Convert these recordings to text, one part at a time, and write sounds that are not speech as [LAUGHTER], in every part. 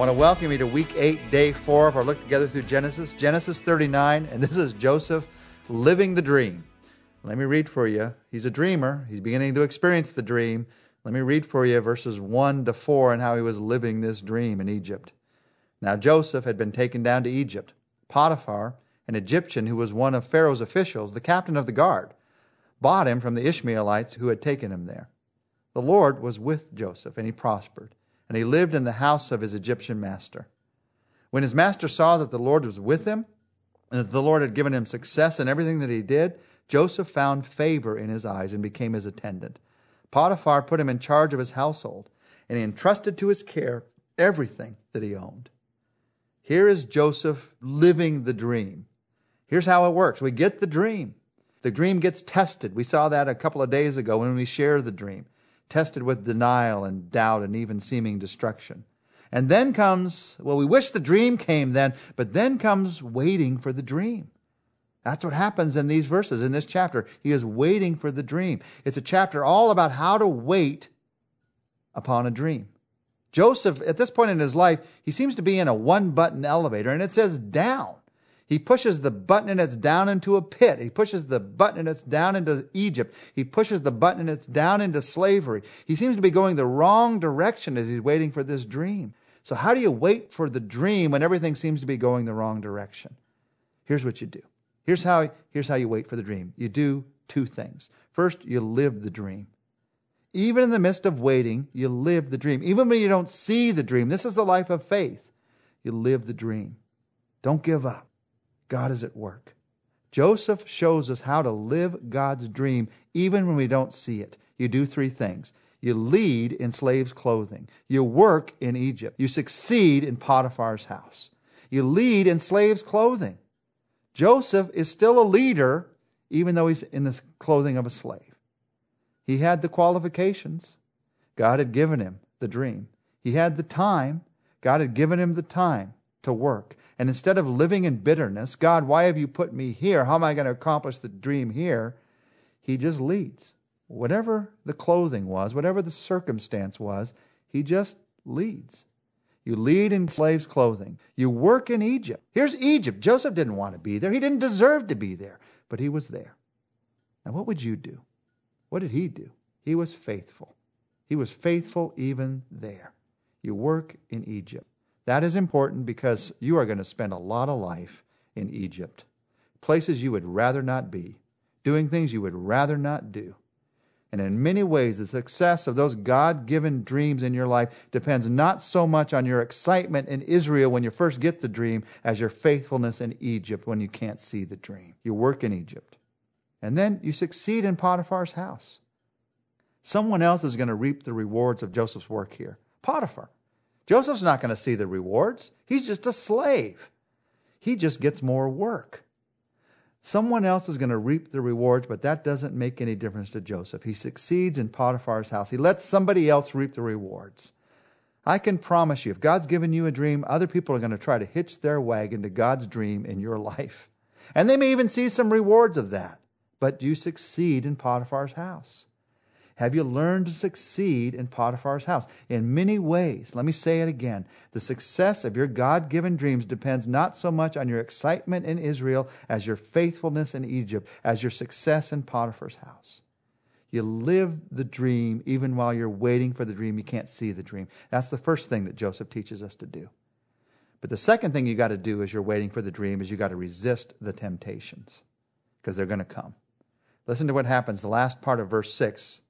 want to welcome you to week 8, day 4 of our look together through Genesis, Genesis 39, and this is Joseph living the dream. Let me read for you. He's a dreamer, he's beginning to experience the dream. Let me read for you verses 1 to 4 and how he was living this dream in Egypt. Now Joseph had been taken down to Egypt. Potiphar, an Egyptian who was one of Pharaoh's officials, the captain of the guard, bought him from the Ishmaelites who had taken him there. The Lord was with Joseph, and he prospered, and he lived in the house of his Egyptian master. When his master saw that the Lord was with him, and that the Lord had given him success in everything that he did, Joseph found favor in his eyes and became his attendant. Potiphar put him in charge of his household, and he entrusted to his care everything that he owned. Here is Joseph living the dream. Here's how it works we get the dream. The dream gets tested. We saw that a couple of days ago when we shared the dream, tested with denial and doubt and even seeming destruction. And then comes, well, we wish the dream came then, but then comes waiting for the dream. That's what happens in these verses, in this chapter. He is waiting for the dream. It's a chapter all about how to wait upon a dream. Joseph, at this point in his life, he seems to be in a one button elevator and it says down. He pushes the button and it's down into a pit. He pushes the button and it's down into Egypt. He pushes the button and it's down into slavery. He seems to be going the wrong direction as he's waiting for this dream. So, how do you wait for the dream when everything seems to be going the wrong direction? Here's what you do. Here's how, here's how you wait for the dream. You do two things. First, you live the dream. Even in the midst of waiting, you live the dream. Even when you don't see the dream, this is the life of faith. You live the dream. Don't give up. God is at work. Joseph shows us how to live God's dream even when we don't see it. You do three things. You lead in slaves' clothing. You work in Egypt. You succeed in Potiphar's house. You lead in slaves' clothing. Joseph is still a leader even though he's in the clothing of a slave. He had the qualifications. God had given him the dream. He had the time. God had given him the time to work. And instead of living in bitterness, God, why have you put me here? How am I going to accomplish the dream here? He just leads. Whatever the clothing was, whatever the circumstance was, he just leads. You lead in slaves' clothing. You work in Egypt. Here's Egypt. Joseph didn't want to be there. He didn't deserve to be there, but he was there. Now, what would you do? What did he do? He was faithful. He was faithful even there. You work in Egypt. That is important because you are going to spend a lot of life in Egypt, places you would rather not be, doing things you would rather not do. And in many ways, the success of those God given dreams in your life depends not so much on your excitement in Israel when you first get the dream as your faithfulness in Egypt when you can't see the dream. You work in Egypt. And then you succeed in Potiphar's house. Someone else is going to reap the rewards of Joseph's work here. Potiphar. Joseph's not going to see the rewards. He's just a slave. He just gets more work. Someone else is going to reap the rewards, but that doesn't make any difference to Joseph. He succeeds in Potiphar's house. He lets somebody else reap the rewards. I can promise you, if God's given you a dream, other people are going to try to hitch their wagon to God's dream in your life. And they may even see some rewards of that. But you succeed in Potiphar's house. Have you learned to succeed in Potiphar's house? In many ways, let me say it again. The success of your God given dreams depends not so much on your excitement in Israel as your faithfulness in Egypt, as your success in Potiphar's house. You live the dream even while you're waiting for the dream. You can't see the dream. That's the first thing that Joseph teaches us to do. But the second thing you got to do as you're waiting for the dream is you got to resist the temptations because they're going to come. Listen to what happens. The last part of verse 6 well,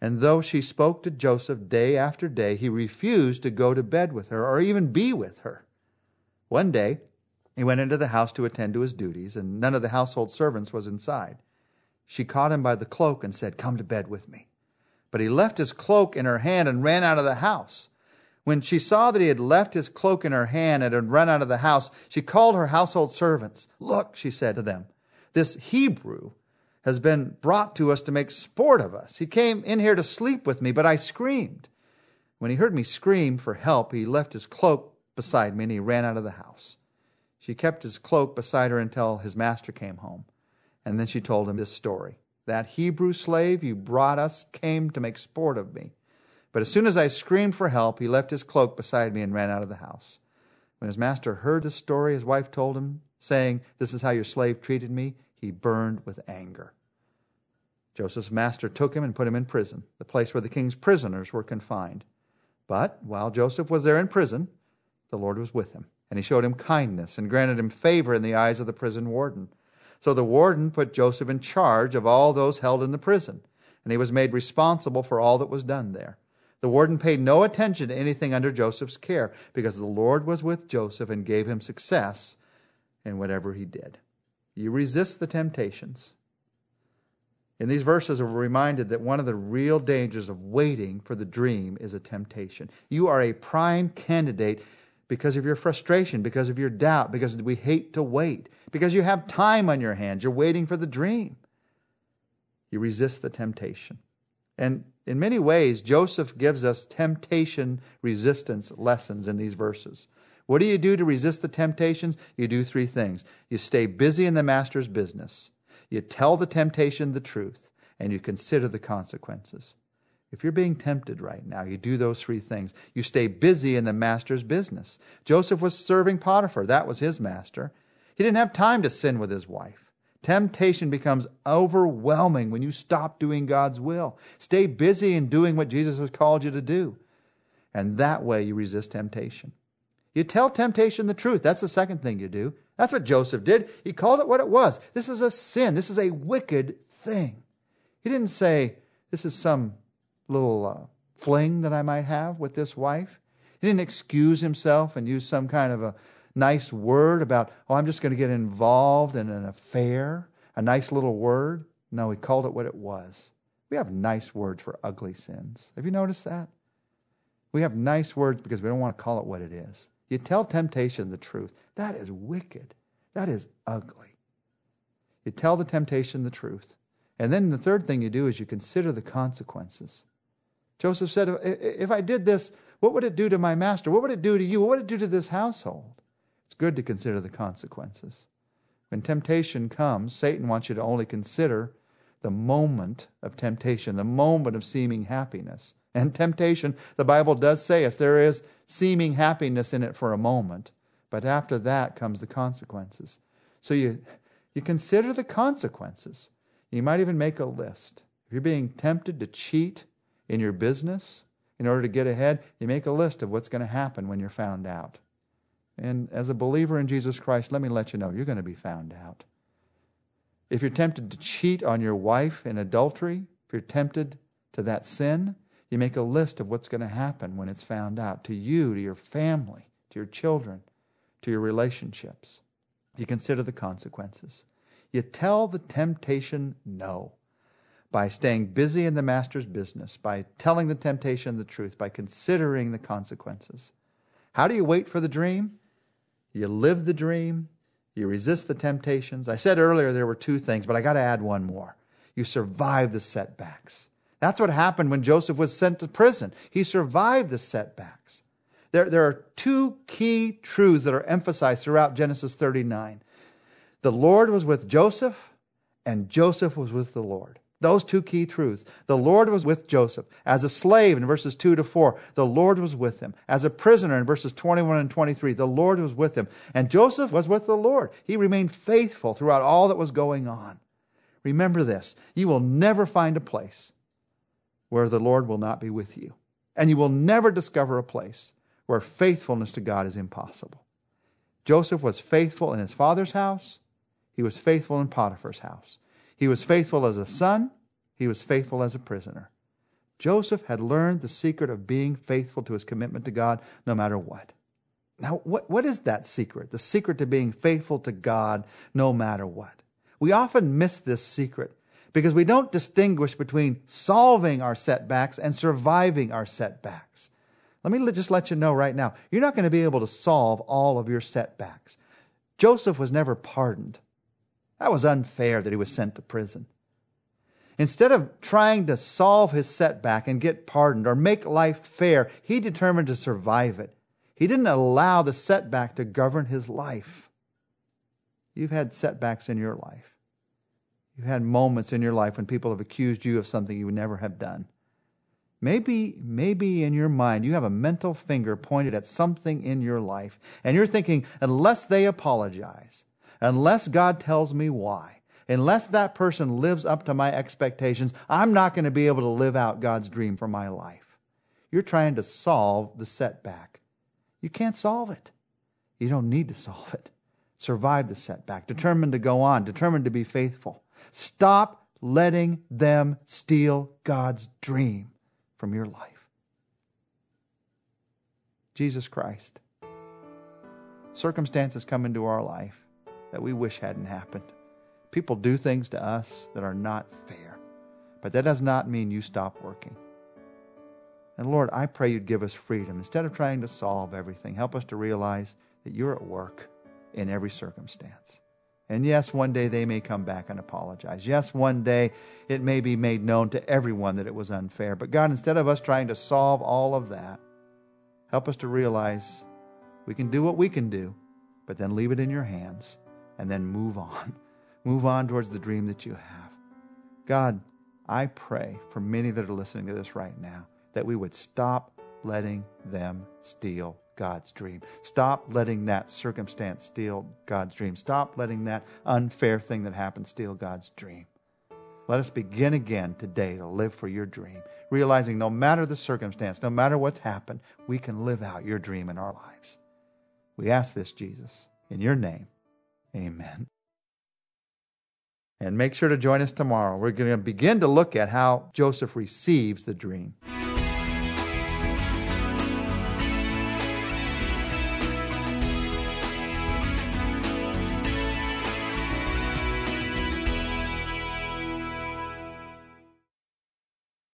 And though she spoke to Joseph day after day, he refused to go to bed with her or even be with her. One day, he went into the house to attend to his duties, and none of the household servants was inside. She caught him by the cloak and said, Come to bed with me. But he left his cloak in her hand and ran out of the house. When she saw that he had left his cloak in her hand and had run out of the house, she called her household servants. Look, she said to them, this Hebrew has been brought to us to make sport of us. He came in here to sleep with me, but I screamed. When he heard me scream for help, he left his cloak beside me and he ran out of the house. She kept his cloak beside her until his master came home. And then she told him this story. That Hebrew slave you brought us came to make sport of me. But as soon as I screamed for help, he left his cloak beside me and ran out of the house. When his master heard the story his wife told him, saying, This is how your slave treated me, he burned with anger. Joseph's master took him and put him in prison, the place where the king's prisoners were confined. But while Joseph was there in prison, the Lord was with him, and he showed him kindness and granted him favor in the eyes of the prison warden. So the warden put Joseph in charge of all those held in the prison, and he was made responsible for all that was done there. The warden paid no attention to anything under Joseph's care because the Lord was with Joseph and gave him success in whatever he did. You resist the temptations. In these verses, we're reminded that one of the real dangers of waiting for the dream is a temptation. You are a prime candidate because of your frustration, because of your doubt, because we hate to wait, because you have time on your hands. You're waiting for the dream. You resist the temptation. And in many ways, Joseph gives us temptation resistance lessons in these verses. What do you do to resist the temptations? You do three things. You stay busy in the master's business, you tell the temptation the truth, and you consider the consequences. If you're being tempted right now, you do those three things. You stay busy in the master's business. Joseph was serving Potiphar, that was his master. He didn't have time to sin with his wife. Temptation becomes overwhelming when you stop doing God's will. Stay busy in doing what Jesus has called you to do. And that way you resist temptation. You tell temptation the truth. That's the second thing you do. That's what Joseph did. He called it what it was. This is a sin. This is a wicked thing. He didn't say, This is some little uh, fling that I might have with this wife. He didn't excuse himself and use some kind of a nice word about, oh, I'm just going to get involved in an affair, a nice little word. No, he called it what it was. We have nice words for ugly sins. Have you noticed that? We have nice words because we don't want to call it what it is. You tell temptation the truth. That is wicked. That is ugly. You tell the temptation the truth. And then the third thing you do is you consider the consequences. Joseph said, If I did this, what would it do to my master? What would it do to you? What would it do to this household? It's good to consider the consequences. When temptation comes, Satan wants you to only consider the moment of temptation, the moment of seeming happiness. And temptation, the Bible does say us, there is seeming happiness in it for a moment, but after that comes the consequences. So you, you consider the consequences. You might even make a list. If you're being tempted to cheat in your business in order to get ahead, you make a list of what's going to happen when you're found out. And as a believer in Jesus Christ, let me let you know you're going to be found out. If you're tempted to cheat on your wife in adultery, if you're tempted to that sin, you make a list of what's going to happen when it's found out to you, to your family, to your children, to your relationships. You consider the consequences. You tell the temptation no by staying busy in the master's business, by telling the temptation the truth, by considering the consequences. How do you wait for the dream? You live the dream, you resist the temptations. I said earlier there were two things, but I got to add one more. You survive the setbacks. That's what happened when Joseph was sent to prison. He survived the setbacks. There, there are two key truths that are emphasized throughout Genesis 39. The Lord was with Joseph, and Joseph was with the Lord. Those two key truths. The Lord was with Joseph. As a slave in verses 2 to 4, the Lord was with him. As a prisoner in verses 21 and 23, the Lord was with him. And Joseph was with the Lord. He remained faithful throughout all that was going on. Remember this you will never find a place where the Lord will not be with you. And you will never discover a place where faithfulness to God is impossible. Joseph was faithful in his father's house, he was faithful in Potiphar's house. He was faithful as a son, he was faithful as a prisoner. Joseph had learned the secret of being faithful to his commitment to God no matter what. Now, what, what is that secret? The secret to being faithful to God no matter what. We often miss this secret because we don't distinguish between solving our setbacks and surviving our setbacks. Let me just let you know right now you're not going to be able to solve all of your setbacks. Joseph was never pardoned. That was unfair that he was sent to prison. Instead of trying to solve his setback and get pardoned or make life fair, he determined to survive it. He didn't allow the setback to govern his life. You've had setbacks in your life. You've had moments in your life when people have accused you of something you would never have done. Maybe, maybe in your mind you have a mental finger pointed at something in your life, and you're thinking, unless they apologize, unless God tells me why, unless that person lives up to my expectations, I'm not going to be able to live out God's dream for my life. You're trying to solve the setback. You can't solve it. You don't need to solve it. Survive the setback, determined to go on, determined to be faithful. Stop letting them steal God's dream from your life. Jesus Christ. Circumstances come into our life that we wish hadn't happened. People do things to us that are not fair. But that does not mean you stop working. And Lord, I pray you'd give us freedom. Instead of trying to solve everything, help us to realize that you're at work in every circumstance. And yes, one day they may come back and apologize. Yes, one day it may be made known to everyone that it was unfair. But God, instead of us trying to solve all of that, help us to realize we can do what we can do, but then leave it in your hands and then move on. [LAUGHS] Move on towards the dream that you have. God, I pray for many that are listening to this right now that we would stop letting them steal God's dream. Stop letting that circumstance steal God's dream. Stop letting that unfair thing that happened steal God's dream. Let us begin again today to live for your dream, realizing no matter the circumstance, no matter what's happened, we can live out your dream in our lives. We ask this, Jesus, in your name. Amen. And make sure to join us tomorrow. We're going to begin to look at how Joseph receives the dream.